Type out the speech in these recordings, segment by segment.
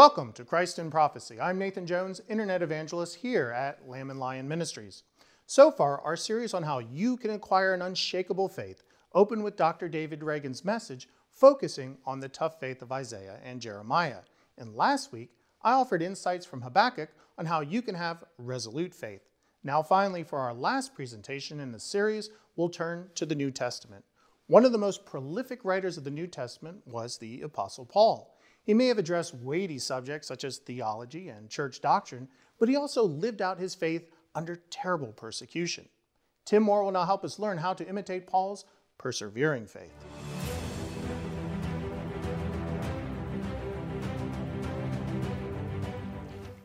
Welcome to Christ in Prophecy. I'm Nathan Jones, Internet Evangelist here at Lamb and Lion Ministries. So far, our series on how you can acquire an unshakable faith opened with Dr. David Reagan's message focusing on the tough faith of Isaiah and Jeremiah. And last week, I offered insights from Habakkuk on how you can have resolute faith. Now, finally, for our last presentation in the series, we'll turn to the New Testament. One of the most prolific writers of the New Testament was the Apostle Paul. He may have addressed weighty subjects such as theology and church doctrine, but he also lived out his faith under terrible persecution. Tim Moore will now help us learn how to imitate Paul's persevering faith.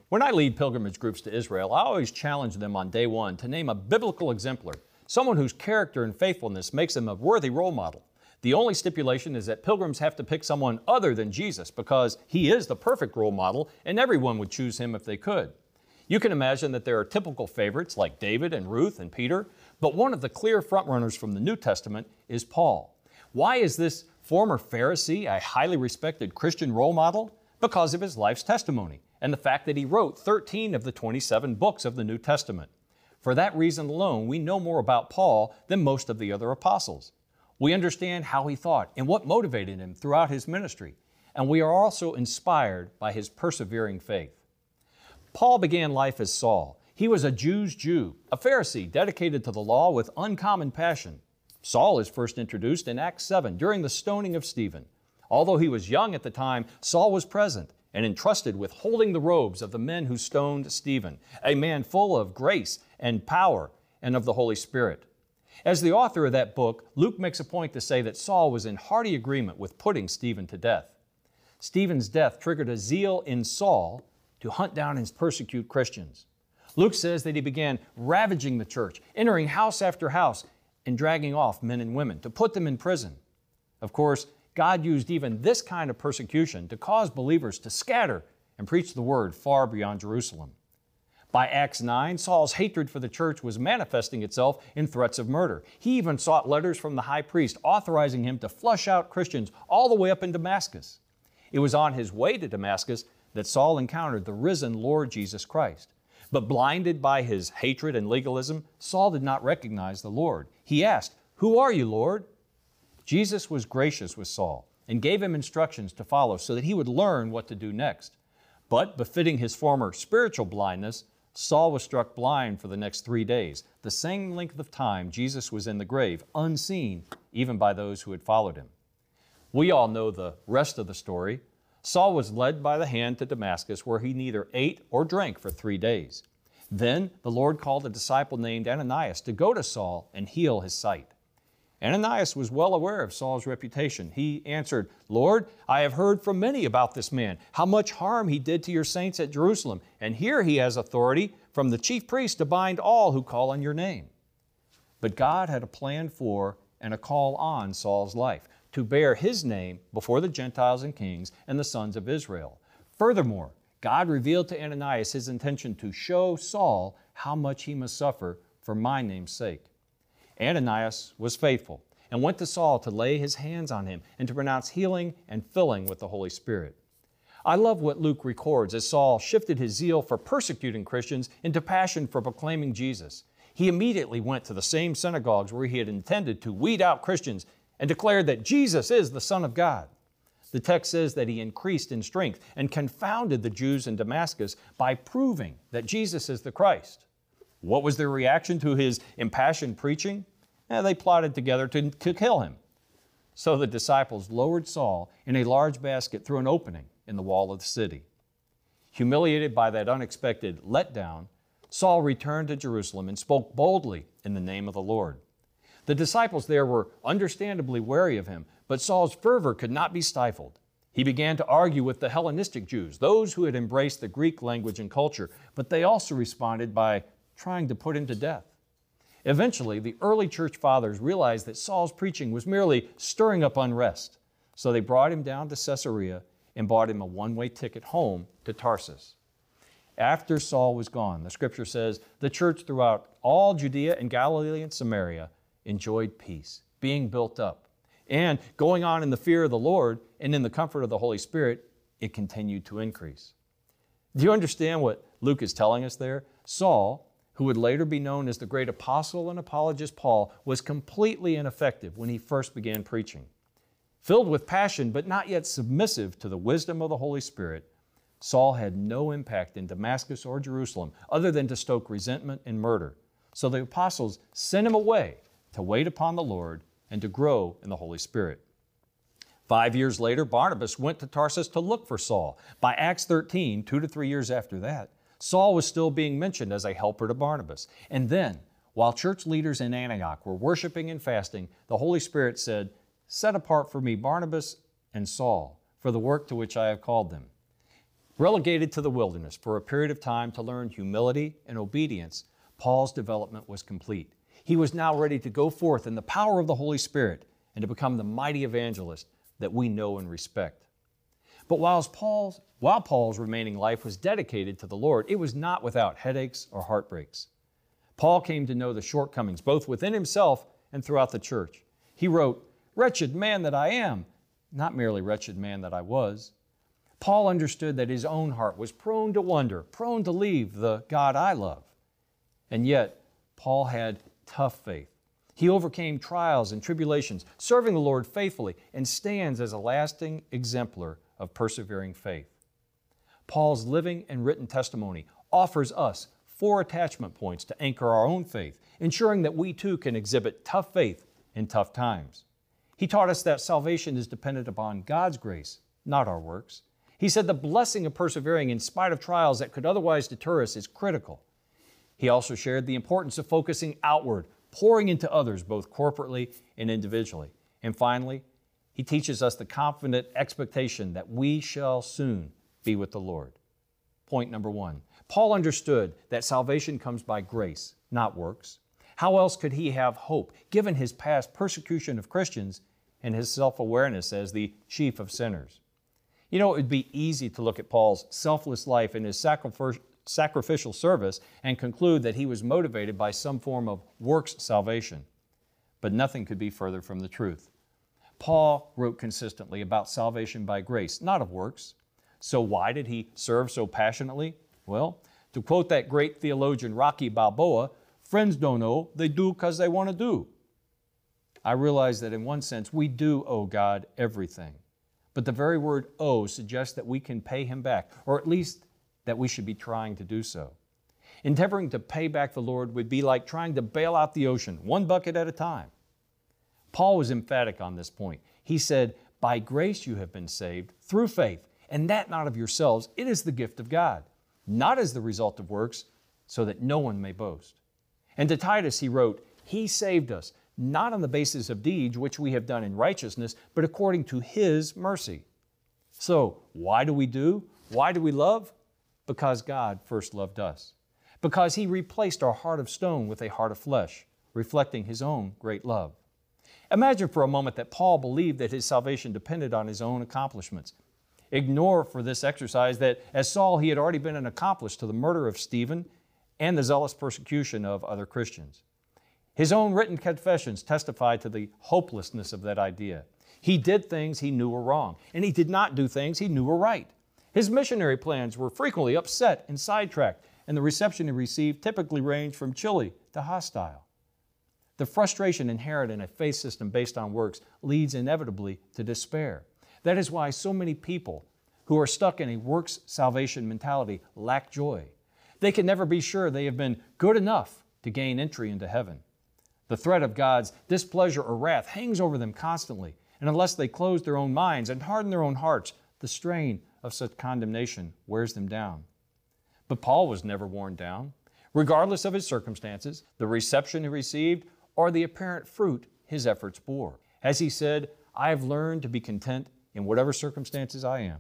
When I lead pilgrimage groups to Israel, I always challenge them on day one to name a biblical exemplar, someone whose character and faithfulness makes them a worthy role model. The only stipulation is that pilgrims have to pick someone other than Jesus because he is the perfect role model and everyone would choose him if they could. You can imagine that there are typical favorites like David and Ruth and Peter, but one of the clear frontrunners from the New Testament is Paul. Why is this former Pharisee a highly respected Christian role model? Because of his life's testimony and the fact that he wrote 13 of the 27 books of the New Testament. For that reason alone, we know more about Paul than most of the other apostles. We understand how he thought and what motivated him throughout his ministry, and we are also inspired by his persevering faith. Paul began life as Saul. He was a Jew's Jew, a Pharisee dedicated to the law with uncommon passion. Saul is first introduced in Acts 7 during the stoning of Stephen. Although he was young at the time, Saul was present and entrusted with holding the robes of the men who stoned Stephen, a man full of grace and power and of the Holy Spirit. As the author of that book, Luke makes a point to say that Saul was in hearty agreement with putting Stephen to death. Stephen's death triggered a zeal in Saul to hunt down and persecute Christians. Luke says that he began ravaging the church, entering house after house, and dragging off men and women to put them in prison. Of course, God used even this kind of persecution to cause believers to scatter and preach the word far beyond Jerusalem. By Acts 9, Saul's hatred for the church was manifesting itself in threats of murder. He even sought letters from the high priest authorizing him to flush out Christians all the way up in Damascus. It was on his way to Damascus that Saul encountered the risen Lord Jesus Christ. But blinded by his hatred and legalism, Saul did not recognize the Lord. He asked, Who are you, Lord? Jesus was gracious with Saul and gave him instructions to follow so that he would learn what to do next. But, befitting his former spiritual blindness, Saul was struck blind for the next three days, the same length of time Jesus was in the grave, unseen even by those who had followed him. We all know the rest of the story. Saul was led by the hand to Damascus, where he neither ate or drank for three days. Then the Lord called a disciple named Ananias to go to Saul and heal his sight. Ananias was well aware of Saul's reputation. He answered, Lord, I have heard from many about this man, how much harm he did to your saints at Jerusalem, and here he has authority from the chief priest to bind all who call on your name. But God had a plan for and a call on Saul's life to bear his name before the Gentiles and kings and the sons of Israel. Furthermore, God revealed to Ananias his intention to show Saul how much he must suffer for my name's sake. Ananias was faithful and went to Saul to lay his hands on him and to pronounce healing and filling with the Holy Spirit. I love what Luke records as Saul shifted his zeal for persecuting Christians into passion for proclaiming Jesus. He immediately went to the same synagogues where he had intended to weed out Christians and declared that Jesus is the Son of God. The text says that he increased in strength and confounded the Jews in Damascus by proving that Jesus is the Christ. What was their reaction to his impassioned preaching? Eh, they plotted together to, to kill him. So the disciples lowered Saul in a large basket through an opening in the wall of the city. Humiliated by that unexpected letdown, Saul returned to Jerusalem and spoke boldly in the name of the Lord. The disciples there were understandably wary of him, but Saul's fervor could not be stifled. He began to argue with the Hellenistic Jews, those who had embraced the Greek language and culture, but they also responded by trying to put him to death. Eventually, the early church fathers realized that Saul's preaching was merely stirring up unrest, so they brought him down to Caesarea and bought him a one way ticket home to Tarsus. After Saul was gone, the scripture says the church throughout all Judea and Galilee and Samaria enjoyed peace, being built up, and going on in the fear of the Lord and in the comfort of the Holy Spirit, it continued to increase. Do you understand what Luke is telling us there? Saul, who would later be known as the great apostle and apologist Paul, was completely ineffective when he first began preaching. Filled with passion, but not yet submissive to the wisdom of the Holy Spirit, Saul had no impact in Damascus or Jerusalem other than to stoke resentment and murder. So the apostles sent him away to wait upon the Lord and to grow in the Holy Spirit. Five years later, Barnabas went to Tarsus to look for Saul. By Acts 13, two to three years after that, Saul was still being mentioned as a helper to Barnabas. And then, while church leaders in Antioch were worshiping and fasting, the Holy Spirit said, Set apart for me Barnabas and Saul for the work to which I have called them. Relegated to the wilderness for a period of time to learn humility and obedience, Paul's development was complete. He was now ready to go forth in the power of the Holy Spirit and to become the mighty evangelist that we know and respect. But while Paul's, while Paul's remaining life was dedicated to the Lord, it was not without headaches or heartbreaks. Paul came to know the shortcomings both within himself and throughout the church. He wrote, Wretched man that I am, not merely wretched man that I was. Paul understood that his own heart was prone to wonder, prone to leave the God I love. And yet, Paul had tough faith. He overcame trials and tribulations, serving the Lord faithfully, and stands as a lasting exemplar of persevering faith. Paul's living and written testimony offers us four attachment points to anchor our own faith, ensuring that we too can exhibit tough faith in tough times. He taught us that salvation is dependent upon God's grace, not our works. He said the blessing of persevering in spite of trials that could otherwise deter us is critical. He also shared the importance of focusing outward, pouring into others both corporately and individually. And finally, he teaches us the confident expectation that we shall soon be with the Lord. Point number one Paul understood that salvation comes by grace, not works. How else could he have hope, given his past persecution of Christians and his self awareness as the chief of sinners? You know, it would be easy to look at Paul's selfless life and his sacrificial service and conclude that he was motivated by some form of works salvation. But nothing could be further from the truth. Paul wrote consistently about salvation by grace, not of works. So, why did he serve so passionately? Well, to quote that great theologian Rocky Balboa, friends don't know, they do because they want to do. I realize that in one sense, we do owe God everything. But the very word owe suggests that we can pay him back, or at least that we should be trying to do so. Endeavoring to pay back the Lord would be like trying to bail out the ocean, one bucket at a time. Paul was emphatic on this point. He said, By grace you have been saved through faith, and that not of yourselves, it is the gift of God, not as the result of works, so that no one may boast. And to Titus he wrote, He saved us not on the basis of deeds which we have done in righteousness, but according to His mercy. So, why do we do? Why do we love? Because God first loved us. Because He replaced our heart of stone with a heart of flesh, reflecting His own great love. Imagine for a moment that Paul believed that his salvation depended on his own accomplishments. Ignore for this exercise that as Saul, he had already been an accomplice to the murder of Stephen and the zealous persecution of other Christians. His own written confessions testify to the hopelessness of that idea. He did things he knew were wrong, and he did not do things he knew were right. His missionary plans were frequently upset and sidetracked, and the reception he received typically ranged from chilly to hostile. The frustration inherent in a faith system based on works leads inevitably to despair. That is why so many people who are stuck in a works salvation mentality lack joy. They can never be sure they have been good enough to gain entry into heaven. The threat of God's displeasure or wrath hangs over them constantly, and unless they close their own minds and harden their own hearts, the strain of such condemnation wears them down. But Paul was never worn down. Regardless of his circumstances, the reception he received, or the apparent fruit his efforts bore. As he said, I have learned to be content in whatever circumstances I am.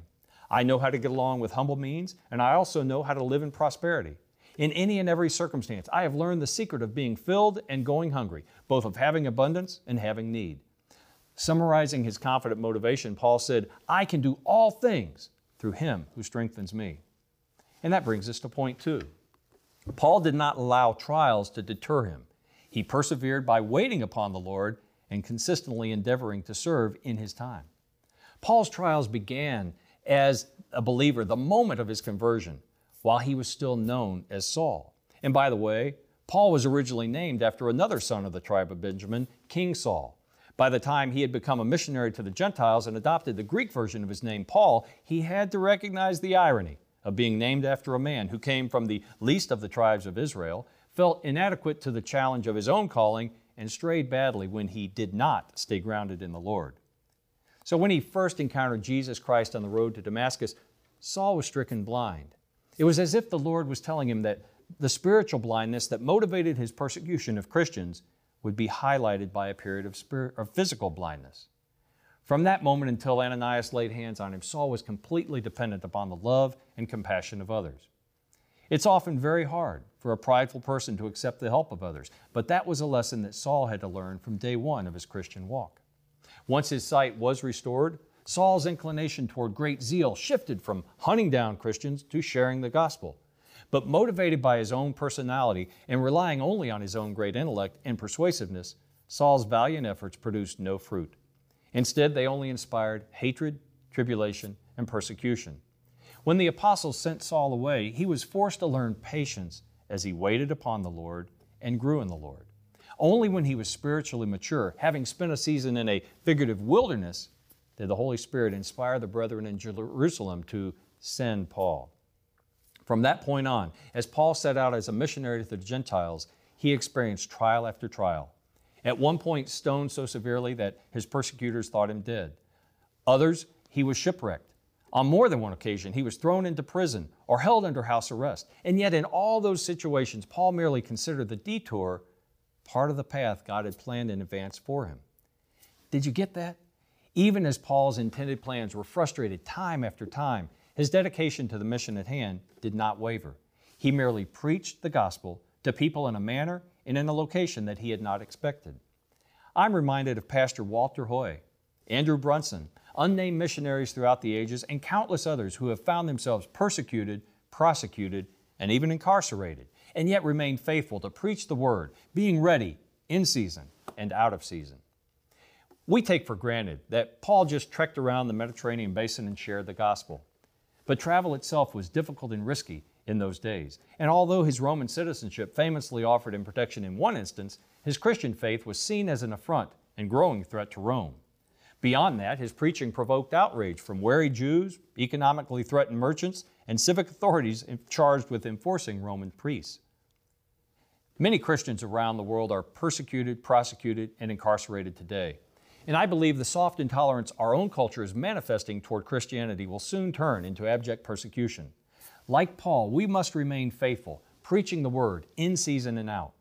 I know how to get along with humble means, and I also know how to live in prosperity. In any and every circumstance, I have learned the secret of being filled and going hungry, both of having abundance and having need. Summarizing his confident motivation, Paul said, I can do all things through him who strengthens me. And that brings us to point two. Paul did not allow trials to deter him. He persevered by waiting upon the Lord and consistently endeavoring to serve in his time. Paul's trials began as a believer the moment of his conversion, while he was still known as Saul. And by the way, Paul was originally named after another son of the tribe of Benjamin, King Saul. By the time he had become a missionary to the Gentiles and adopted the Greek version of his name, Paul, he had to recognize the irony of being named after a man who came from the least of the tribes of Israel, felt inadequate to the challenge of his own calling, and strayed badly when he did not stay grounded in the Lord. So when he first encountered Jesus Christ on the road to Damascus, Saul was stricken blind. It was as if the Lord was telling him that the spiritual blindness that motivated his persecution of Christians would be highlighted by a period of, spirit, physical blindness. From that moment until Ananias laid hands on him, Saul was completely dependent upon the love and compassion of others. It's often very hard for a prideful person to accept the help of others, but that was a lesson that Saul had to learn from day one of his Christian walk. Once his sight was restored, Saul's inclination toward great zeal shifted from hunting down Christians to sharing the gospel. But motivated by his own personality and relying only on his own great intellect and persuasiveness, Saul's valiant efforts produced no fruit. Instead, they only inspired hatred, tribulation, and persecution. When the apostles sent Saul away, he was forced to learn patience as he waited upon the Lord and grew in the Lord. Only when he was spiritually mature, having spent a season in a figurative wilderness, did the Holy Spirit inspire the brethren in Jerusalem to send Paul. From that point on, as Paul set out as a missionary to the Gentiles, he experienced trial after trial. At one point, stoned so severely that his persecutors thought him dead. Others, he was shipwrecked. On more than one occasion, he was thrown into prison or held under house arrest. And yet, in all those situations, Paul merely considered the detour part of the path God had planned in advance for him. Did you get that? Even as Paul's intended plans were frustrated time after time, his dedication to the mission at hand did not waver. He merely preached the gospel to people in a manner and in a location that he had not expected. I'm reminded of Pastor Walter Hoy, Andrew Brunson, unnamed missionaries throughout the ages, and countless others who have found themselves persecuted, prosecuted, and even incarcerated, and yet remained faithful to preach the word, being ready in season and out of season. We take for granted that Paul just trekked around the Mediterranean basin and shared the gospel. But travel itself was difficult and risky in those days. And although his Roman citizenship famously offered him protection in one instance, his Christian faith was seen as an affront and growing threat to Rome. Beyond that, his preaching provoked outrage from wary Jews, economically threatened merchants, and civic authorities charged with enforcing Roman priests. Many Christians around the world are persecuted, prosecuted, and incarcerated today. And I believe the soft intolerance our own culture is manifesting toward Christianity will soon turn into abject persecution. Like Paul, we must remain faithful, preaching the word in season and out.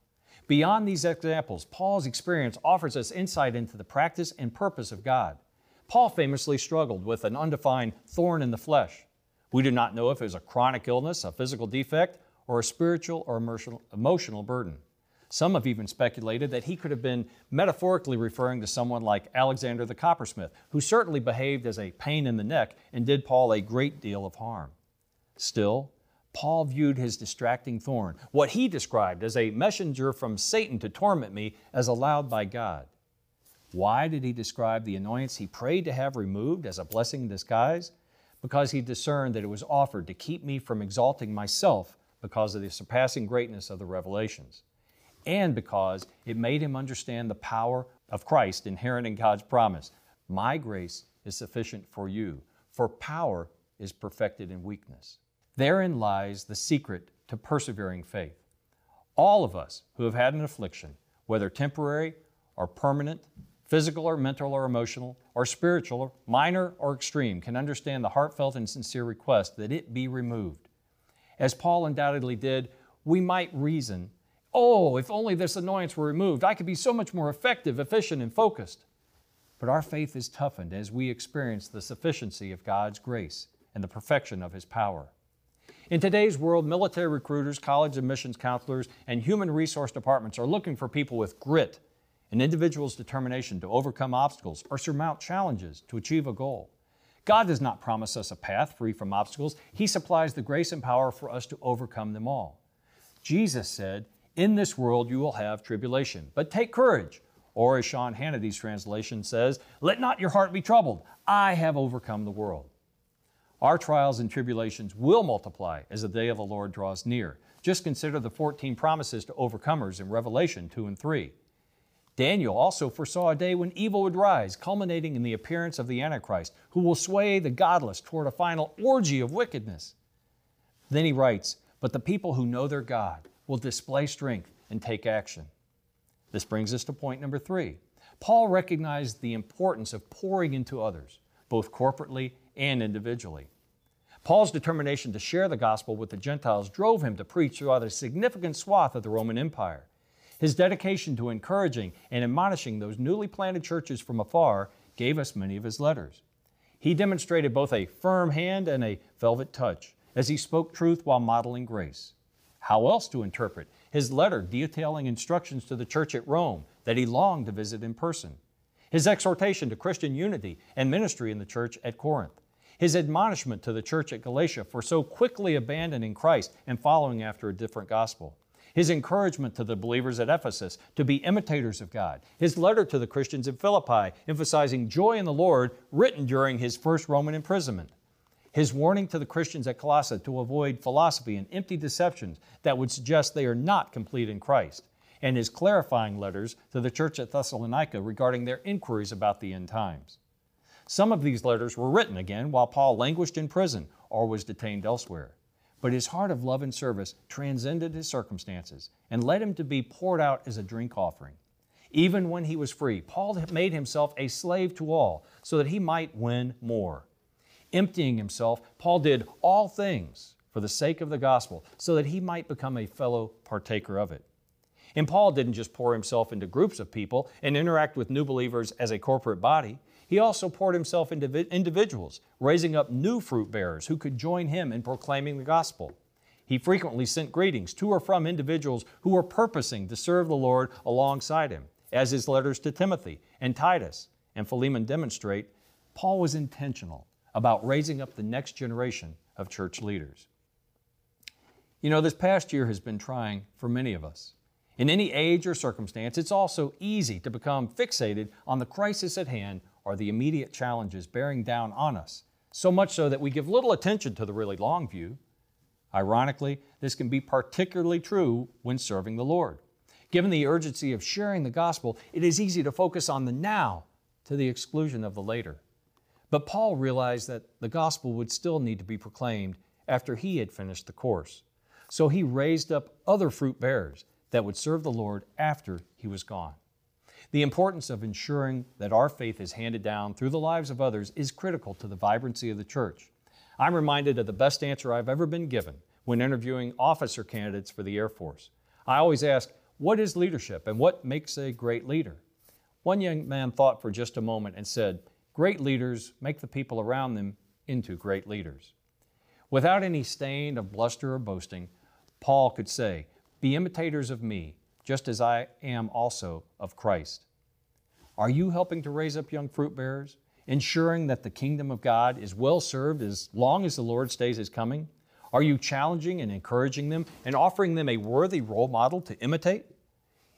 Beyond these examples, Paul's experience offers us insight into the practice and purpose of God. Paul famously struggled with an undefined thorn in the flesh. We do not know if it was a chronic illness, a physical defect, or a spiritual or emotional burden. Some have even speculated that he could have been metaphorically referring to someone like Alexander the coppersmith, who certainly behaved as a pain in the neck and did Paul a great deal of harm. Still, Paul viewed his distracting thorn, what he described as a messenger from Satan to torment me, as allowed by God. Why did he describe the annoyance he prayed to have removed as a blessing in disguise? Because he discerned that it was offered to keep me from exalting myself because of the surpassing greatness of the revelations and because it made him understand the power of Christ inherent in God's promise. My grace is sufficient for you, for power is perfected in weakness. Therein lies the secret to persevering faith. All of us who have had an affliction, whether temporary or permanent, physical or mental or emotional, or spiritual, or minor or extreme, can understand the heartfelt and sincere request that it be removed. As Paul undoubtedly did, we might reason Oh, if only this annoyance were removed, I could be so much more effective, efficient, and focused. But our faith is toughened as we experience the sufficiency of God's grace and the perfection of His power. In today's world, military recruiters, college admissions counselors, and human resource departments are looking for people with grit, an individual's determination to overcome obstacles or surmount challenges to achieve a goal. God does not promise us a path free from obstacles. He supplies the grace and power for us to overcome them all. Jesus said, in this world you will have tribulation, but take courage. Or, as Sean Hannity's translation says, let not your heart be troubled. I have overcome the world. Our trials and tribulations will multiply as the day of the Lord draws near. Just consider the 14 promises to overcomers in Revelation 2 and 3. Daniel also foresaw a day when evil would rise, culminating in the appearance of the Antichrist, who will sway the godless toward a final orgy of wickedness. Then he writes, But the people who know their God will display strength and take action. This brings us to point number three. Paul recognized the importance of pouring into others, both corporately and individually. Paul's determination to share the gospel with the Gentiles drove him to preach throughout a significant swath of the Roman Empire. His dedication to encouraging and admonishing those newly planted churches from afar gave us many of his letters. He demonstrated both a firm hand and a velvet touch as he spoke truth while modeling grace. How else to interpret his letter detailing instructions to the church at Rome that he longed to visit in person? His exhortation to Christian unity and ministry in the church at Corinth? His admonishment to the church at Galatia for so quickly abandoning Christ and following after a different gospel? his encouragement to the believers at Ephesus to be imitators of God, his letter to the Christians in Philippi emphasizing joy in the Lord, written during his first Roman imprisonment, his warning to the Christians at Colossae to avoid philosophy and empty deceptions that would suggest they are not complete in Christ, and his clarifying letters to the church at Thessalonica regarding their inquiries about the end times. Some of these letters were written again while Paul languished in prison or was detained elsewhere. But his heart of love and service transcended his circumstances and led him to be poured out as a drink offering. Even when he was free, Paul made himself a slave to all so that he might win more. Emptying himself, Paul did all things for the sake of the gospel, so that he might become a fellow partaker of it. And Paul didn't just pour himself into groups of people and interact with new believers as a corporate body. He also poured himself into individuals, raising up new fruit bearers who could join him in proclaiming the gospel. He frequently sent greetings to or from individuals who were purposing to serve the Lord alongside him, as his letters to Timothy and Titus and Philemon demonstrate. Paul was intentional about raising up the next generation of church leaders. You know, this past year has been trying for many of us. In any age or circumstance, it's also easy to become fixated on the crisis at hand or the immediate challenges bearing down on us, so much so that we give little attention to the really long view. Ironically, this can be particularly true when serving the Lord. Given the urgency of sharing the gospel, it is easy to focus on the now to the exclusion of the later. But Paul realized that the gospel would still need to be proclaimed after he had finished the course. So he raised up other fruit bearers that would serve the Lord after he was gone. The importance of ensuring that our faith is handed down through the lives of others is critical to the vibrancy of the church. I'm reminded of the best answer I've ever been given when interviewing officer candidates for the Air Force. I always ask, What is leadership and what makes a great leader? One young man thought for just a moment and said, Great leaders make the people around them into great leaders. Without any stain of bluster or boasting, Paul could say, Be imitators of me, just as I am also of Christ. Are you helping to raise up young fruit bearers, ensuring that the kingdom of God is well served as long as the Lord stays his coming? Are you challenging and encouraging them and offering them a worthy role model to imitate?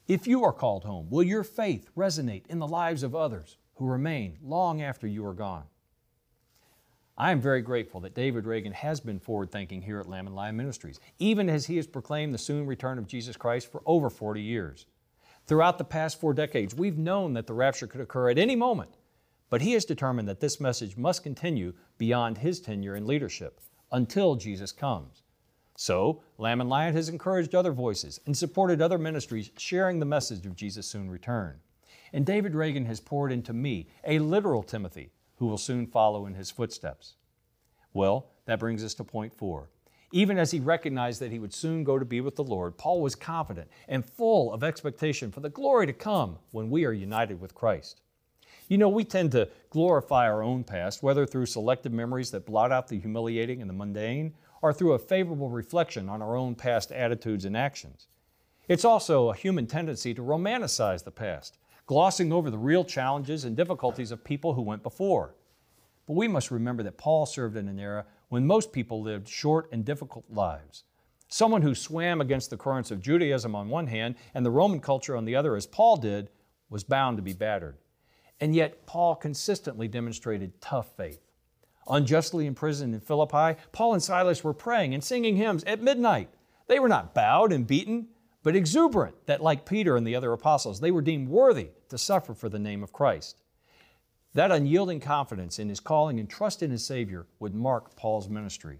If you are called home, will your faith resonate in the lives of others? who remain long after you are gone. I am very grateful that David Reagan has been forward thinking here at Lamb and Lion Ministries, even as he has proclaimed the soon return of Jesus Christ for over 40 years. Throughout the past four decades, we've known that the rapture could occur at any moment, but he has determined that this message must continue beyond his tenure in leadership until Jesus comes. So, Lamb and Lion has encouraged other voices and supported other ministries sharing the message of Jesus' soon return. And David Reagan has poured into me, a literal Timothy, who will soon follow in his footsteps. Well, that brings us to point four. Even as he recognized that he would soon go to be with the Lord, Paul was confident and full of expectation for the glory to come when we are united with Christ. You know, we tend to glorify our own past, whether through selective memories that blot out the humiliating and the mundane, or through a favorable reflection on our own past attitudes and actions. It's also a human tendency to romanticize the past, glossing over the real challenges and difficulties of people who went before. But we must remember that Paul served in an era when most people lived short and difficult lives. Someone who swam against the currents of Judaism on one hand and the Roman culture on the other, as Paul did, was bound to be battered. And yet, Paul consistently demonstrated tough faith. Unjustly imprisoned in Philippi, Paul and Silas were praying and singing hymns at midnight. They were not bowed and beaten, but exuberant that, like Peter and the other apostles, they were deemed worthy to suffer for the name of Christ. That unyielding confidence in his calling and trust in his Savior would mark Paul's ministry.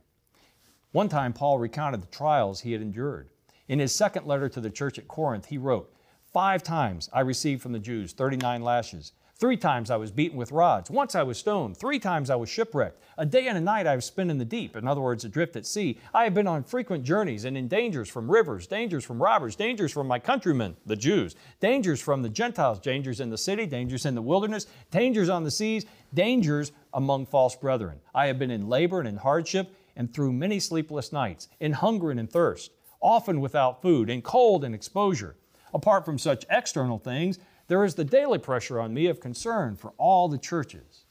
One time, Paul recounted the trials he had endured. In his second letter to the church at Corinth, he wrote, Five times I received from the Jews 39 lashes. Three times I was beaten with rods. Once I was stoned. Three times I was shipwrecked. A day and a night I have spent in the deep, in other words, adrift at sea. I have been on frequent journeys and in dangers from rivers, dangers from robbers, dangers from my countrymen, the Jews, dangers from the Gentiles, dangers in the city, dangers in the wilderness, dangers on the seas, dangers among false brethren. I have been in labor and in hardship and through many sleepless nights, in hunger and in thirst, often without food, in cold and exposure. Apart from such external things, there is the daily pressure on me of concern for all the churches.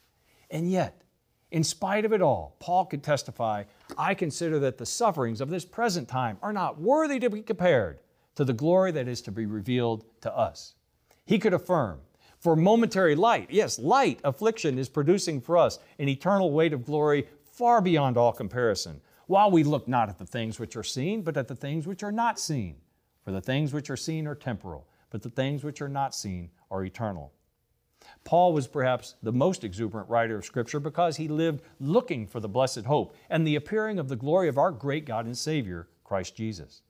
And yet, in spite of it all, Paul could testify I consider that the sufferings of this present time are not worthy to be compared to the glory that is to be revealed to us. He could affirm, for momentary light, yes, light affliction is producing for us an eternal weight of glory far beyond all comparison, while we look not at the things which are seen, but at the things which are not seen. For the things which are seen are temporal but the things which are not seen are eternal. Paul was perhaps the most exuberant writer of Scripture because he lived looking for the blessed hope and the appearing of the glory of our great God and Savior, Christ Jesus.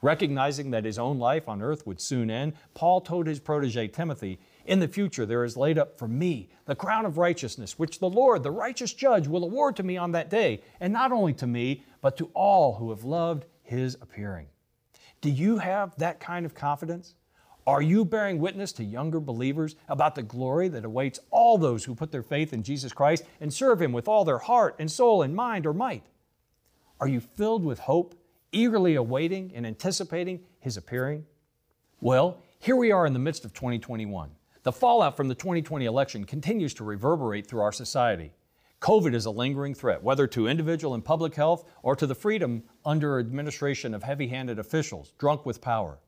Recognizing that his own life on earth would soon end, Paul told his protege Timothy, In the future there is laid up for me the crown of righteousness, which the Lord, the righteous judge, will award to me on that day, and not only to me, but to all who have loved his appearing. Do you have that kind of confidence? Are you bearing witness to younger believers about the glory that awaits all those who put their faith in Jesus Christ and serve Him with all their heart and soul and mind or might? Are you filled with hope, eagerly awaiting and anticipating His appearing? Well, here we are in the midst of 2021. The fallout from the 2020 election continues to reverberate through our society. COVID is a lingering threat, whether to individual and public health or to the freedom under administration of heavy handed officials drunk with power.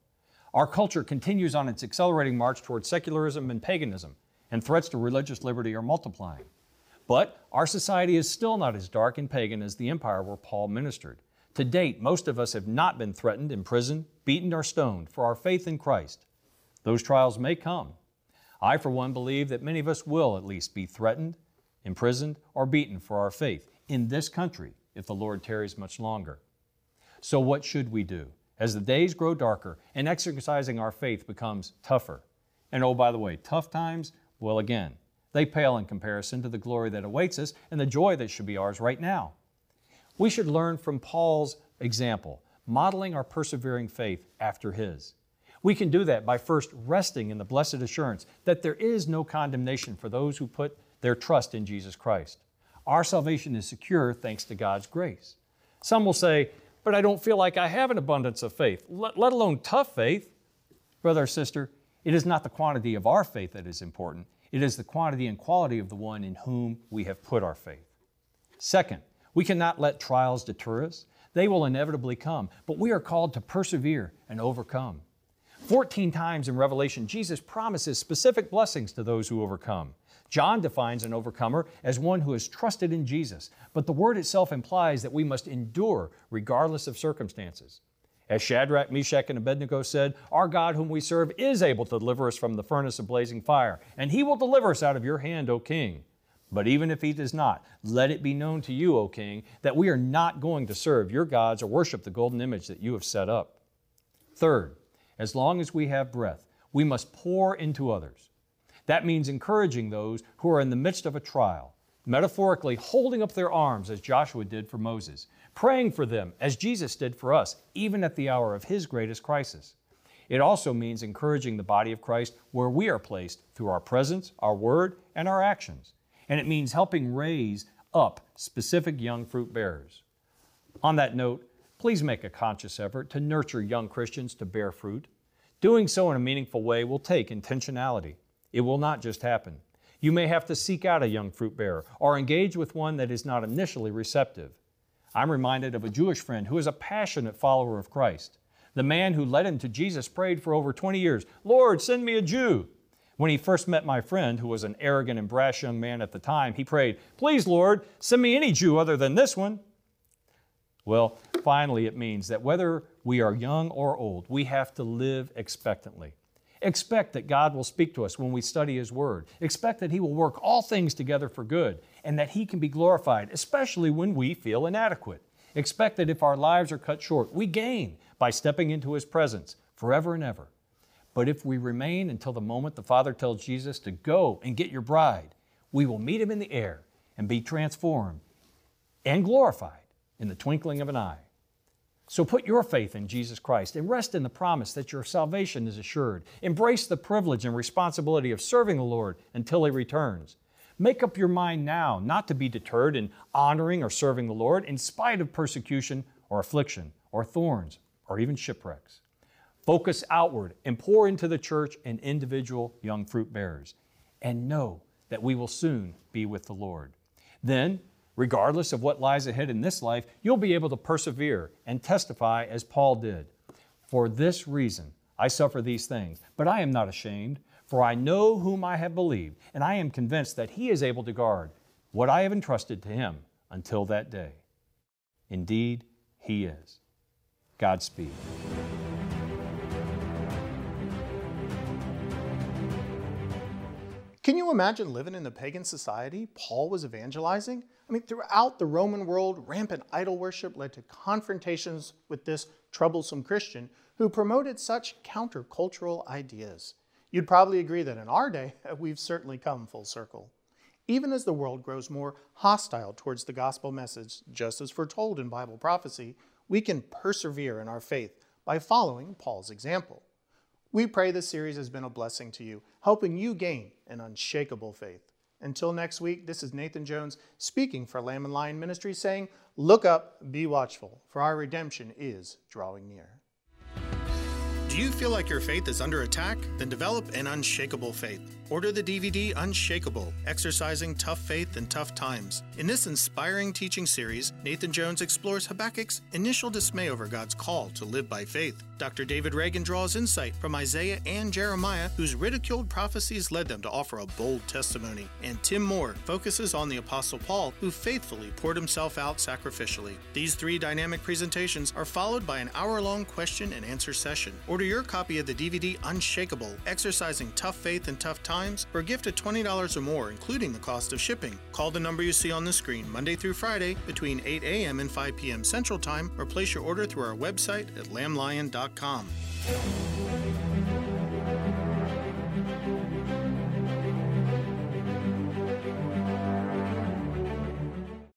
Our culture continues on its accelerating march towards secularism and paganism, and threats to religious liberty are multiplying. But our society is still not as dark and pagan as the empire where Paul ministered. To date, most of us have not been threatened, imprisoned, beaten, or stoned for our faith in Christ. Those trials may come. I, for one, believe that many of us will at least be threatened, imprisoned, or beaten for our faith in this country if the Lord tarries much longer. So, what should we do? As the days grow darker and exercising our faith becomes tougher. And oh, by the way, tough times, well, again, they pale in comparison to the glory that awaits us and the joy that should be ours right now. We should learn from Paul's example, modeling our persevering faith after his. We can do that by first resting in the blessed assurance that there is no condemnation for those who put their trust in Jesus Christ. Our salvation is secure thanks to God's grace. Some will say, but I don't feel like I have an abundance of faith, let, alone tough faith. Brother or sister, it is not the quantity of our faith that is important, it is the quantity and quality of the one in whom we have put our faith. Second, we cannot let trials deter us. They will inevitably come, but we are called to persevere and overcome. 14 times in Revelation, Jesus promises specific blessings to those who overcome. John defines an overcomer as one who has trusted in Jesus, but the word itself implies that we must endure regardless of circumstances. As Shadrach, Meshach, and Abednego said, Our God, whom we serve, is able to deliver us from the furnace of blazing fire, and he will deliver us out of your hand, O king. But even if he does not, let it be known to you, O king, that we are not going to serve your gods or worship the golden image that you have set up. Third, as long as we have breath, we must pour into others. That means encouraging those who are in the midst of a trial, metaphorically holding up their arms as Joshua did for Moses, praying for them as Jesus did for us, even at the hour of his greatest crisis. It also means encouraging the body of Christ where we are placed through our presence, our word, and our actions. And it means helping raise up specific young fruit bearers. On that note, please make a conscious effort to nurture young Christians to bear fruit. Doing so in a meaningful way will take intentionality. It will not just happen. You may have to seek out a young fruit bearer or engage with one that is not initially receptive. I'm reminded of a Jewish friend who is a passionate follower of Christ. The man who led him to Jesus prayed for over 20 years, Lord, send me a Jew. When he first met my friend, who was an arrogant and brash young man at the time, he prayed, Please, Lord, send me any Jew other than this one. Well, finally, it means that whether we are young or old, we have to live expectantly. Expect that God will speak to us when we study His Word. Expect that He will work all things together for good and that He can be glorified, especially when we feel inadequate. Expect that if our lives are cut short, we gain by stepping into His presence forever and ever. But if we remain until the moment the Father tells Jesus to go and get your bride, we will meet Him in the air and be transformed and glorified in the twinkling of an eye. So put your faith in Jesus Christ and rest in the promise that your salvation is assured. Embrace the privilege and responsibility of serving the Lord until He returns. Make up your mind now not to be deterred in honoring or serving the Lord in spite of persecution or affliction or thorns or even shipwrecks. Focus outward and pour into the church and individual young fruit bearers. And know that we will soon be with the Lord. Then regardless of what lies ahead in this life, you'll be able to persevere and testify as Paul did. For this reason, I suffer these things, but I am not ashamed, for I know whom I have believed, and I am convinced that he is able to guard what I have entrusted to him until that day. Indeed, he is. Godspeed. Can you imagine living in the pagan society Paul was evangelizing? I mean, throughout the Roman world, rampant idol worship led to confrontations with this troublesome Christian who promoted such countercultural ideas. You'd probably agree that in our day, we've certainly come full circle. Even as the world grows more hostile towards the gospel message, just as foretold in Bible prophecy, we can persevere in our faith by following Paul's example. We pray this series has been a blessing to you, helping you gain an unshakable faith. Until next week, this is Nathan Jones speaking for Lamb and Lion Ministry saying, Look up, be watchful, for our redemption is drawing near. Do you feel like your faith is under attack? Then develop an unshakable faith. Order the DVD Unshakable Exercising Tough Faith in Tough Times. In this inspiring teaching series, Nathan Jones explores Habakkuk's initial dismay over God's call to live by faith. Dr. David Reagan draws insight from Isaiah and Jeremiah, whose ridiculed prophecies led them to offer a bold testimony. And Tim Moore focuses on the Apostle Paul, who faithfully poured himself out sacrificially. These three dynamic presentations are followed by an hour long question and answer session. Order your copy of the DVD Unshakable Exercising Tough Faith in Tough Times times for a gift of $20 or more, including the cost of shipping. Call the number you see on the screen Monday through Friday between 8 a.m. and 5 p.m. Central Time or place your order through our website at lamblion.com.